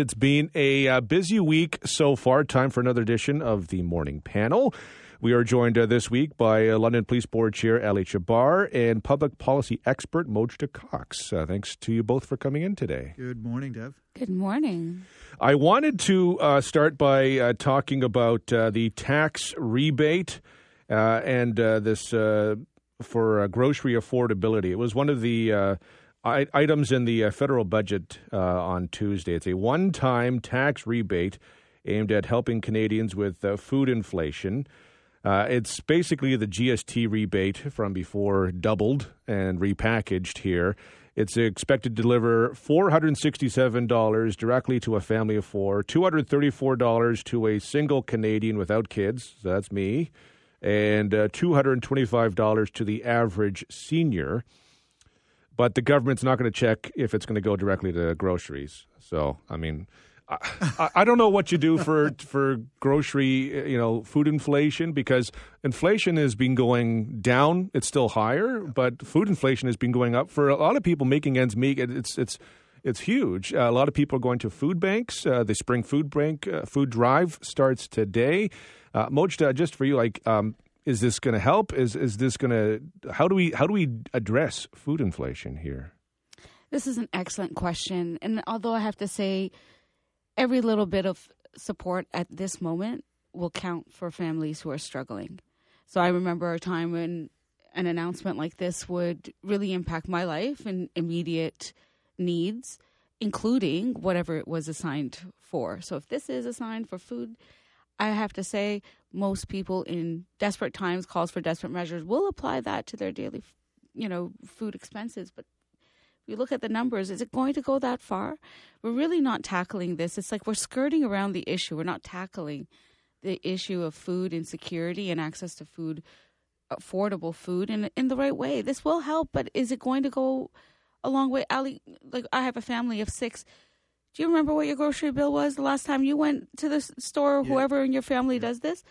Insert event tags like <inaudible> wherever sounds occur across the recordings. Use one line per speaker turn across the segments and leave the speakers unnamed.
It's been a uh, busy week so far. Time for another edition of the morning panel. We are joined uh, this week by uh, London Police Board Chair Ali Chahbar and public policy expert Mojdeh Cox. Uh, thanks to you both for coming in today.
Good morning, Dev.
Good morning.
I wanted to uh, start by uh, talking about uh, the tax rebate and this for grocery affordability. It was one of the items in the uh, federal budget uh, on Tuesday. It's a one time tax rebate aimed at helping Canadians with uh, food inflation. Uh, it's basically the GST rebate from before doubled and repackaged here. It's expected to deliver $467 directly to a family of four, $234 to a single Canadian without kids, so that's me, and uh, $225 to the average senior but the government's not going to check if it's going to go directly to groceries. So, I mean, I, I, don't know what you do for for grocery, you know, food inflation because inflation has been going down. It's still higher, but food inflation has been going up for a lot of people making ends meet. It's it's it's huge. Uh, a lot of people are going to food banks. Uh, the spring food bank uh, food drive starts today. Uh, Mojdeh, just for you, like um, is this going to help? Is is this going to how do we how do we address food inflation here?
This is an excellent question, and although I have to say, every little bit of support at this moment will count for families who are struggling. So I remember a time when an announcement like this would really impact my life and immediate needs, including whatever it was assigned for. So if this is assigned for food I have to say, most people in desperate times, calls for desperate measures, will apply that to their daily, you know, food expenses. But if you look at the numbers, is it going to go that far? We're really not tackling this. It's like we're skirting around the issue. We're not tackling the issue of food insecurity and access to food, affordable food, in in the right way. This will help, but is it going to go a long way? Ali, like I have a family of six do you remember what your grocery bill was the last time you went to the store? Yeah. Whoever in your family yeah. does this,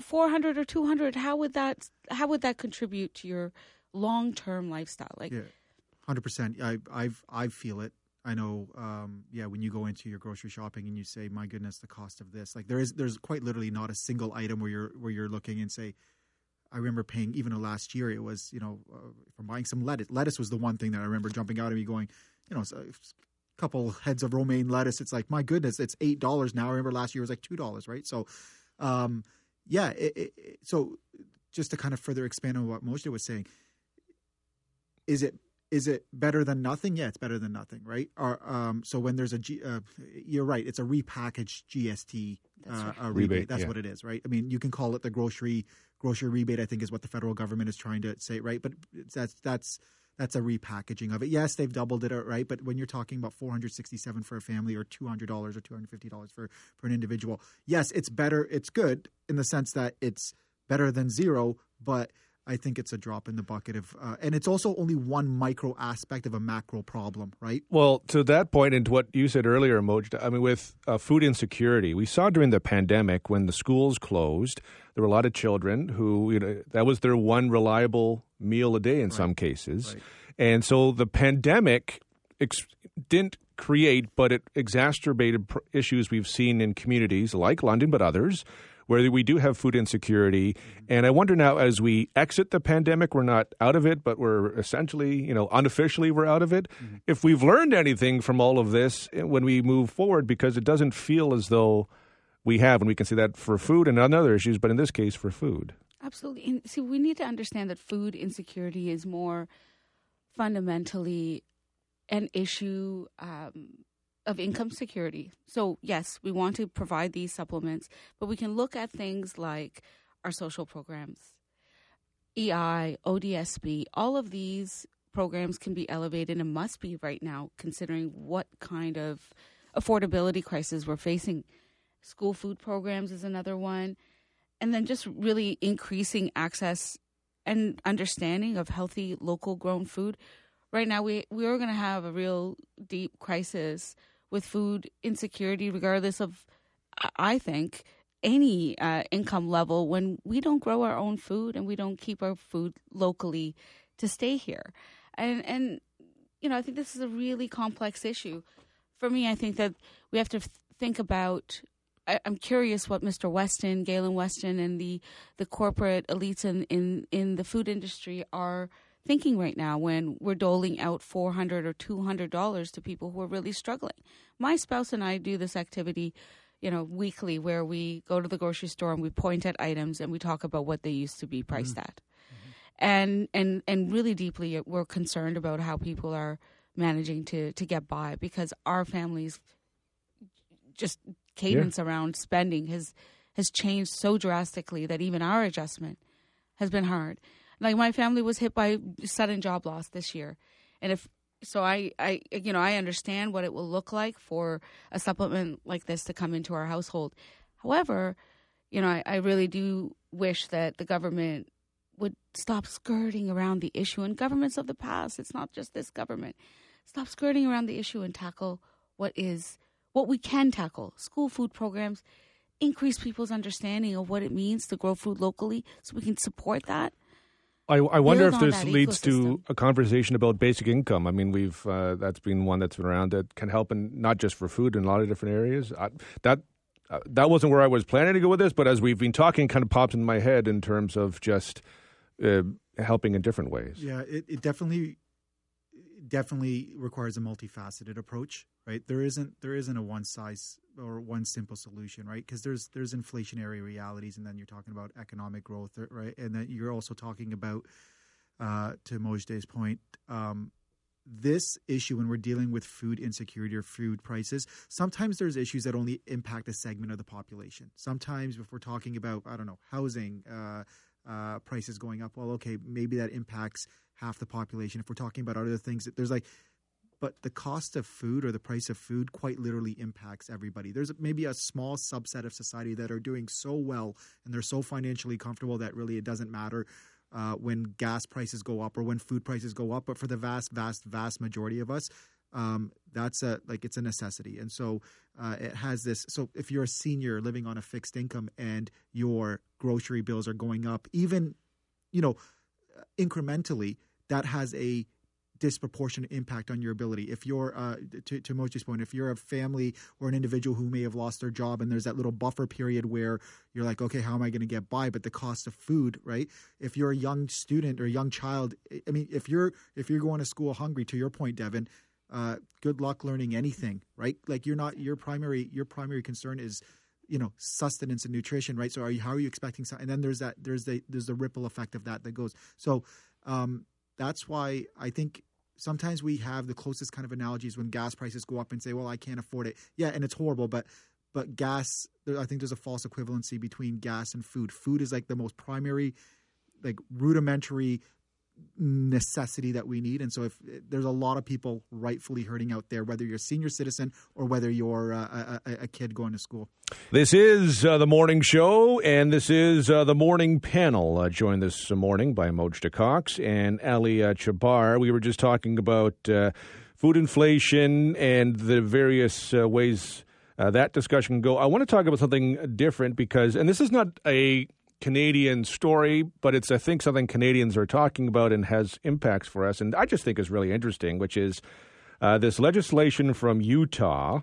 four hundred or two hundred. How would that? How would that contribute to your long term lifestyle?
Like, yeah, hundred percent. I I've I feel it. I know. Um, yeah, when you go into your grocery shopping and you say, "My goodness, the cost of this!" Like there is, there's quite literally not a single item where you're where you're looking and say, I remember paying even last year. It was you know uh, from buying some lettuce. Lettuce was the one thing that I remember jumping out at me, going, you know, couple heads of romaine lettuce, it's like my goodness, it's eight dollars now. I remember last year was like two dollars, right? So, um, yeah. It, it, so, just to kind of further expand on what Mojdeh was saying, is it is it better than nothing? Yeah, it's better than nothing, right? Or, um, so when there's a G, uh, you're right, it's a repackaged GST uh, right. rebate. rebate. That's yeah. what it is, right? I mean, you can call it the grocery grocery rebate. I think is what the federal government is trying to say, right? But that's that's that's a repackaging of it. Yes, they've doubled it, right? But when you're talking about 467 for a family or $200 or $250 for, for an individual, yes, it's better. It's good in the sense that it's better than zero, but I think it's a drop in the bucket of, uh, and it's also only one micro aspect of a macro problem, right?
Well, to that point, and to what you said earlier, Mojdeh, I mean, with uh, food insecurity, we saw during the pandemic when the schools closed, there were a lot of children who, you know, that was their one reliable meal a day in right. some cases. Right. And so the pandemic ex- didn't create, but it exacerbated pr- issues we've seen in communities like London, but others, where we do have food insecurity. Mm-hmm. And I wonder now, as we exit the pandemic, we're not out of it, but we're essentially, you know, unofficially we're out of it. Mm-hmm. If we've learned anything from all of this eh, when we move forward, because it doesn't feel as though we have, and we can say that for food and on other issues, but in this case for food.
Absolutely. And see, we need to understand that food insecurity is more fundamentally an issue um, of income security. So, yes, we want to provide these supplements, but we can look at things like our social programs, EI, ODSP, all of these programs can be elevated and must be right now, considering what kind of affordability crisis we're facing. School food programs is another one and then just really increasing access and understanding of healthy local grown food. Right now, we we are going to have a real deep crisis with food insecurity, regardless of, I think, any uh, income level. When we don't grow our own food and we don't keep our food locally to stay here, and and you know, I think this is a really complex issue for me, I think that we have to think about. I, am curious what Mr. Weston, Galen Weston, and the the corporate elites in, in in the food industry are thinking right now when we're doling out 400 or 200 dollars to people who are really struggling. My spouse and I do this activity, you know, weekly where we go to the grocery store and we point at items and we talk about what they used to be priced mm-hmm. at. Mm-hmm. And and and really deeply we're concerned about how people are managing to to get by because our families just cadence yeah. around spending has has changed so drastically that even our adjustment has been hard. Like my family was hit by sudden job loss this year, and if so, I I you know I understand what it will look like for a supplement like this to come into our household. However, you know I, I really do wish that the government would stop skirting around the issue and governments of the past it's not just this government stop skirting around the issue and tackle what is what we can tackle school food programs increase people's understanding of what it means to grow food locally so we can support that
I, I wonder if this leads to a conversation about basic income. I mean, we've uh, that's been one that's been around that can help, in not just for food in a lot of different areas. I, that uh, that wasn't where I was planning to go with this, but as we've been talking, kind of popped in my head in terms of just uh, helping in different ways.
Yeah, it, it definitely definitely requires a multifaceted approach, right? There isn't there isn't a one size or one simple solution, right? Because there's there's inflationary realities, and then you're talking about economic growth, right? And then you're also talking about, uh, to Mojdeh's point, um, this issue when we're dealing with food insecurity or food prices, sometimes there's issues that only impact a segment of the population. Sometimes if we're talking about, I don't know, housing, uh, uh, prices going up, well, okay, maybe that impacts half the population. If we're talking about other things, there's like, but the cost of food or the price of food quite literally impacts everybody. There's maybe a small subset of society that are doing so well and they're so financially comfortable that really it doesn't matter uh, when gas prices go up or when food prices go up. But for the vast, vast, vast majority of us, um, that's a like it's a necessity. And so uh, it has this. So if you're a senior living on a fixed income and your grocery bills are going up, even you know incrementally, that has a disproportionate impact on your ability. If you're, uh, to, to Mojdeh's point, if you're a family or an individual who may have lost their job and there's that little buffer period where you're like, okay, how am I going to get by? But the cost of food, right? If you're a young student or a young child, I mean, if you're if you're going to school hungry, to your point, Devon, uh, good luck learning anything, right? Like you're not your primary your primary concern is you know sustenance and nutrition, right? So are you how are you expecting? Some, and then there's that there's the there's the ripple effect of that that goes. So um, that's why I think sometimes we have the closest kind of analogies when gas prices go up and say, well, I can't afford it. Yeah, and it's horrible, but but gas, I think there's a false equivalency between gas and food. Food is like the most primary, like rudimentary necessity that we need. And so, if there's a lot of people rightfully hurting out there, whether you're a senior citizen or whether you're uh, a, a, kid going to school.
This is uh, the morning show, and this is uh, the morning panel. Uh, joined this morning by Mojdeh Cox and Ali uh, Chahbar. We were just talking about food inflation and the various ways. that discussion can go. I want to talk about something different because, and this is not a Canadian story, but it's I think something Canadians are talking about and has impacts for us. And I just think is really interesting, which is uh, this legislation from Utah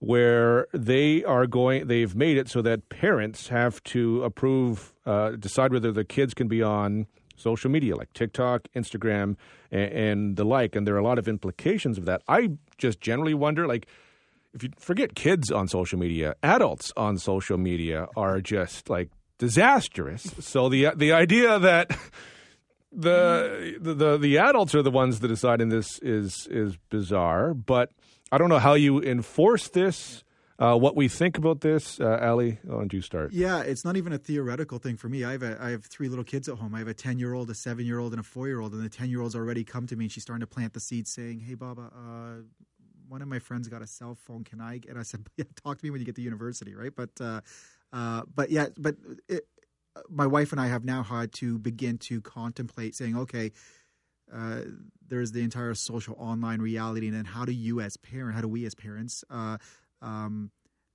where they are going they've made it so that parents have to approve uh, decide whether the kids can be on social media like tiktok instagram and, and, the like and there are a lot of implications of that i just generally wonder like if you forget kids on social media adults on social media are just like disastrous. So the the idea that the, the the adults are the ones that decide in this is is bizarre. But I don't know how you enforce this. Uh, what we think about this, uh, Ali? Why don't you start?
Yeah, it's not even a theoretical thing for me. I have a, I have three little kids at home. I have a ten year old, a seven year old, and a four year old. And the ten year old's already come to me and she's starting to plant the seed, saying, "Hey, Baba, uh, one of my friends got a cell phone. Can I?" And I said, "Yeah, talk to me when you get to university, right?" But uh, but yeah, but it, my wife and I have now had to begin to contemplate saying, okay, uh, there's the entire social online reality, and then how do you as parent, how do we as parents uh, um,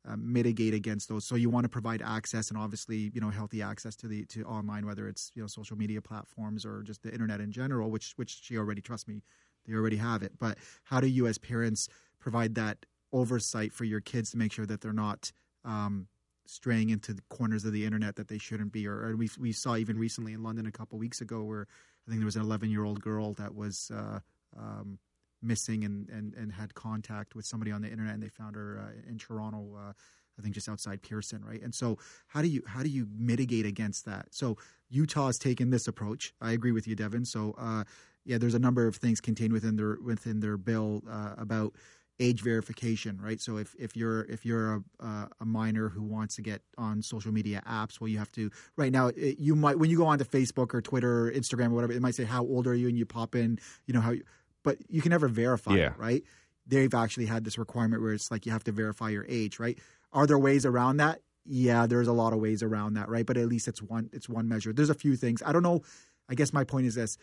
uh, mitigate against those? So you want to provide access, and obviously, you know, healthy access to the to online, whether it's you know social media platforms or just the internet in general, which which she already trust me, they already have it. But how do you as parents provide that oversight for your kids to make sure that they're not um, straying into corners of the internet that they shouldn't be. Or, or we we saw even recently in London a couple weeks ago where I think there was an 11 year old girl that was uh, um, missing and, and, and had contact with somebody on the internet, and they found her uh, in Toronto. Uh, I think just outside Pearson, right? And so, how do you how do you mitigate against that? So Utah Utah's taken this approach. I agree with you, Devon. So, uh, yeah, there's a number of things contained within their within their bill uh, about age verification, right? So if, if you're if you're a, uh, a minor who wants to get on social media apps, well, you have to right now. It, you might when you go onto Facebook or Twitter or Instagram or whatever, it might say how old are you, and you pop in, you know how, you, but you can never verify
Yeah.
it, right? They've actually had this requirement where it's like you have to verify your age, right? Are there ways around that? Yeah, there's a lot of ways around that, right? But at least it's one it's one measure. There's a few things. I don't know. I guess my point is this: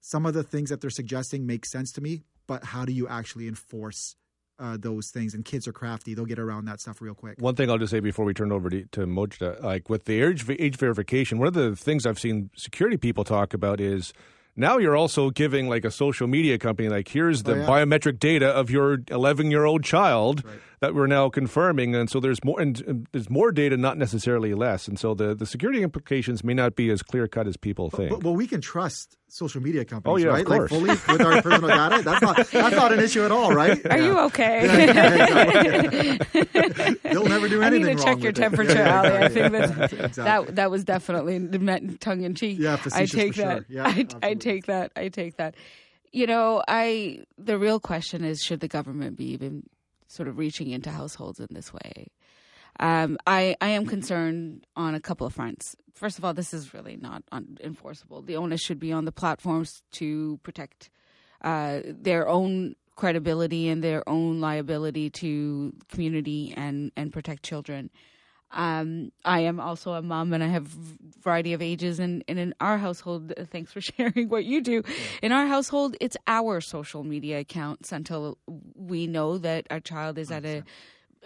some of the things that they're suggesting make sense to me, but how do you actually enforce uh, those things? And kids are crafty; they'll get around that stuff real quick.
One thing I'll just say before we turn over to, to Mojdeh, like with the age, age verification, one of the things I've seen security people talk about is now you're also giving like a social media company, like here's the
Oh, yeah.
biometric data of your 11 year old child
Right.
that we're now confirming, and so there's more, and, and there's more data, not necessarily less, and so the the security implications may not be as clear cut as people think.
But, but we can trust social media companies,
Oh, yeah,
right?
course.
Like fully with our personal <laughs> data. That's not that's not an issue at all, right?
Are you okay? <laughs>
They'll never do
I
anything
need to
wrong
check your
with it.
temperature,
Yeah,
Ali. I
yeah,
think
yeah.
that's,
Exactly.
that that was definitely meant tongue in cheek.
Yeah,
I take
for
that.
sure. Yeah, <laughs>
I, I take that. I take that. You know, I the real question is should the government be even sort of reaching into households in this way? Um, I I am concerned on a couple of fronts. First of all, this is really not un- enforceable. The onus should be on the platforms to protect uh, their own credibility and their own liability to community and and protect children. Um, I am also a mom, and I have a variety of ages. And, and in our household, <laughs> thanks for <laughs> sharing what you do. In our household, it's our social media accounts until we know that our child is at a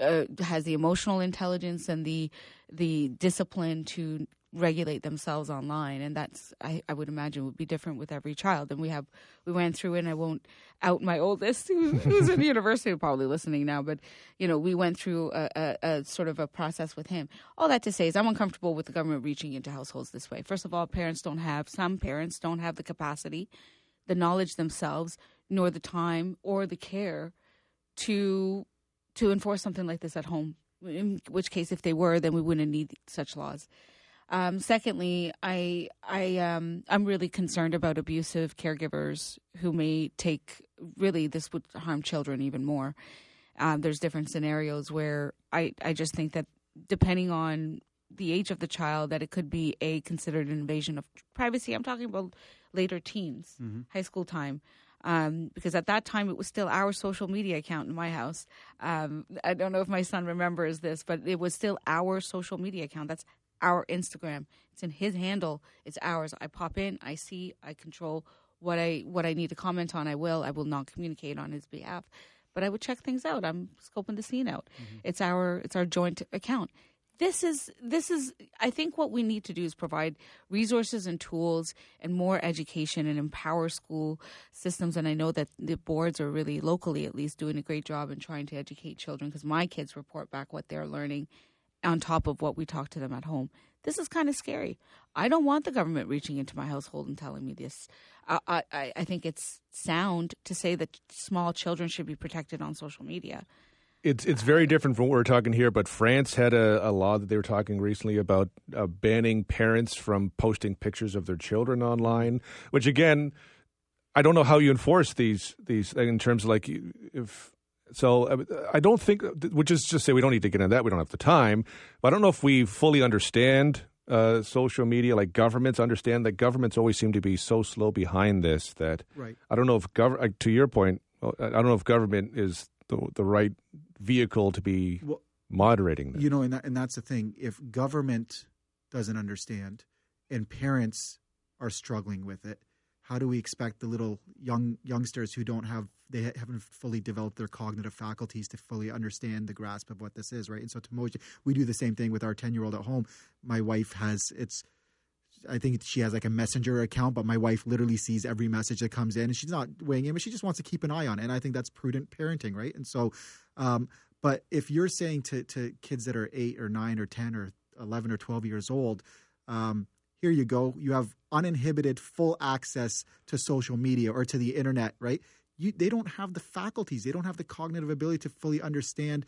uh, has the emotional intelligence and the the discipline to regulate themselves online. And that's I, I would imagine would be different with every child. And we have we went through it and I won't out my oldest who, who's in <laughs> university probably listening now. But you know we went through a, a, a sort of a process with him. All that to say is I'm uncomfortable with the government reaching into households this way. First of all parents don't have some parents don't have the capacity the knowledge themselves nor the time or the care to to enforce something like this at home. In which case, if they were, then we wouldn't need such laws. Um, secondly, I I um, I'm really concerned about abusive caregivers who may take really this would harm children even more. Um, there's different scenarios where I I just think that depending on the age of the child, that it could be a considered an invasion of privacy. I'm talking about later teens, high school time um, because at that time it was still our social media account in my house. Um, I don't know if my son remembers this, but it was still our social media account. That's our Instagram. It's in his handle. It's ours. I pop in, I see, I control what I what I need to comment on. I will. I will not communicate on his behalf, but I would check things out. I'm scoping the scene out. It's our it's our joint account this is this is i think what we need to do is provide resources and tools and more education and empower school systems. And i know that the boards are really locally at least doing a great job in trying to educate children because my kids report back what they're learning on top of what we talk to them at home. This is kind of scary. I don't want the government reaching into my household and telling me this. I i, I think it's sound to say that small children should be protected on social media
It's it's very different from what we're talking here, but France had a, a law that they were talking recently about uh, banning parents from posting pictures of their children online. Which again, I don't know how you enforce these these in terms of like if so. uh, I don't think, which is just say we don't need to get into that. We don't have the time. But I don't know if we fully understand uh, social media, like governments understand that governments always seem to be so slow behind this that
Right.
I don't know if gov- like, to your point, uh, I don't know if government is the the right vehicle to be
Well,
moderating this.
You know, and that, and that's the thing. If government doesn't understand, and parents are struggling with it, how do we expect the little young youngsters who don't have they haven't fully developed their cognitive faculties to fully understand the grasp of what this is, right? And so, to Moji, we do the same thing with our ten year old at home. My wife has it's. I think she has like a messenger account, but my wife literally sees every message that comes in, and she's not weighing in, but she just wants to keep an eye on it. And I think that's prudent parenting, right? And so, um, But if you're saying to to kids that are eight or nine or ten or eleven or twelve years old, um, here you go, you have uninhibited full access to social media or to the internet, right? You, they don't have the faculties, they don't have the cognitive ability to fully understand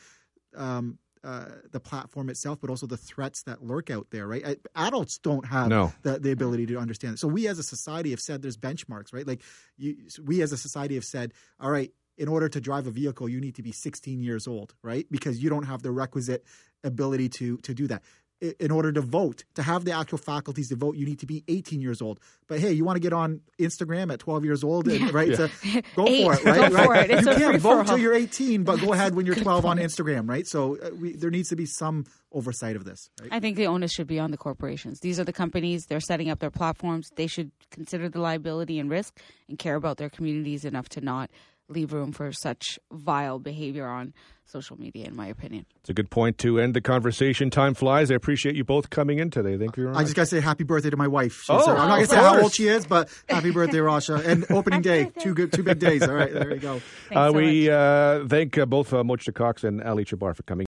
um, uh, the platform itself, but also the threats that lurk out there, right? Adults don't have
No.
the, the ability to understand it. So we as a society have said there's benchmarks, right? Like you, we as a society have said, all right, in order to drive a vehicle, you need to be 16 years old, right? Because you don't have the requisite ability to to do that. In order to vote, to have the actual faculties to vote, you need to be 18 years old. But hey, you want to get on Instagram at 12 years old, and, right? So <laughs> go
Eight.
for it, right?
Go
right?
for it. It's
you can't vote till you're 18, but go ahead when you're <laughs> 12 on. Instagram, right? So uh, we, there needs to be some oversight of this, right?
I think the onus should be on the corporations. These are the companies. They're setting up their platforms. They should consider the liability and risk and care about their communities enough to not leave room for such vile behavior on social media, in my opinion.
It's a good point to end the conversation. Time flies. I appreciate you both coming in today. Thank you very much.
I just got to say happy birthday to my wife. She's,
Oh,
uh, I'm not going to say how old she is, but happy birthday, Rasha. And <laughs> opening day,
birthday.
two good, two big days. All right, there you go.
Uh,
so
we uh, thank uh, both uh, Mojdeh Cox and Ali Chahbar for coming.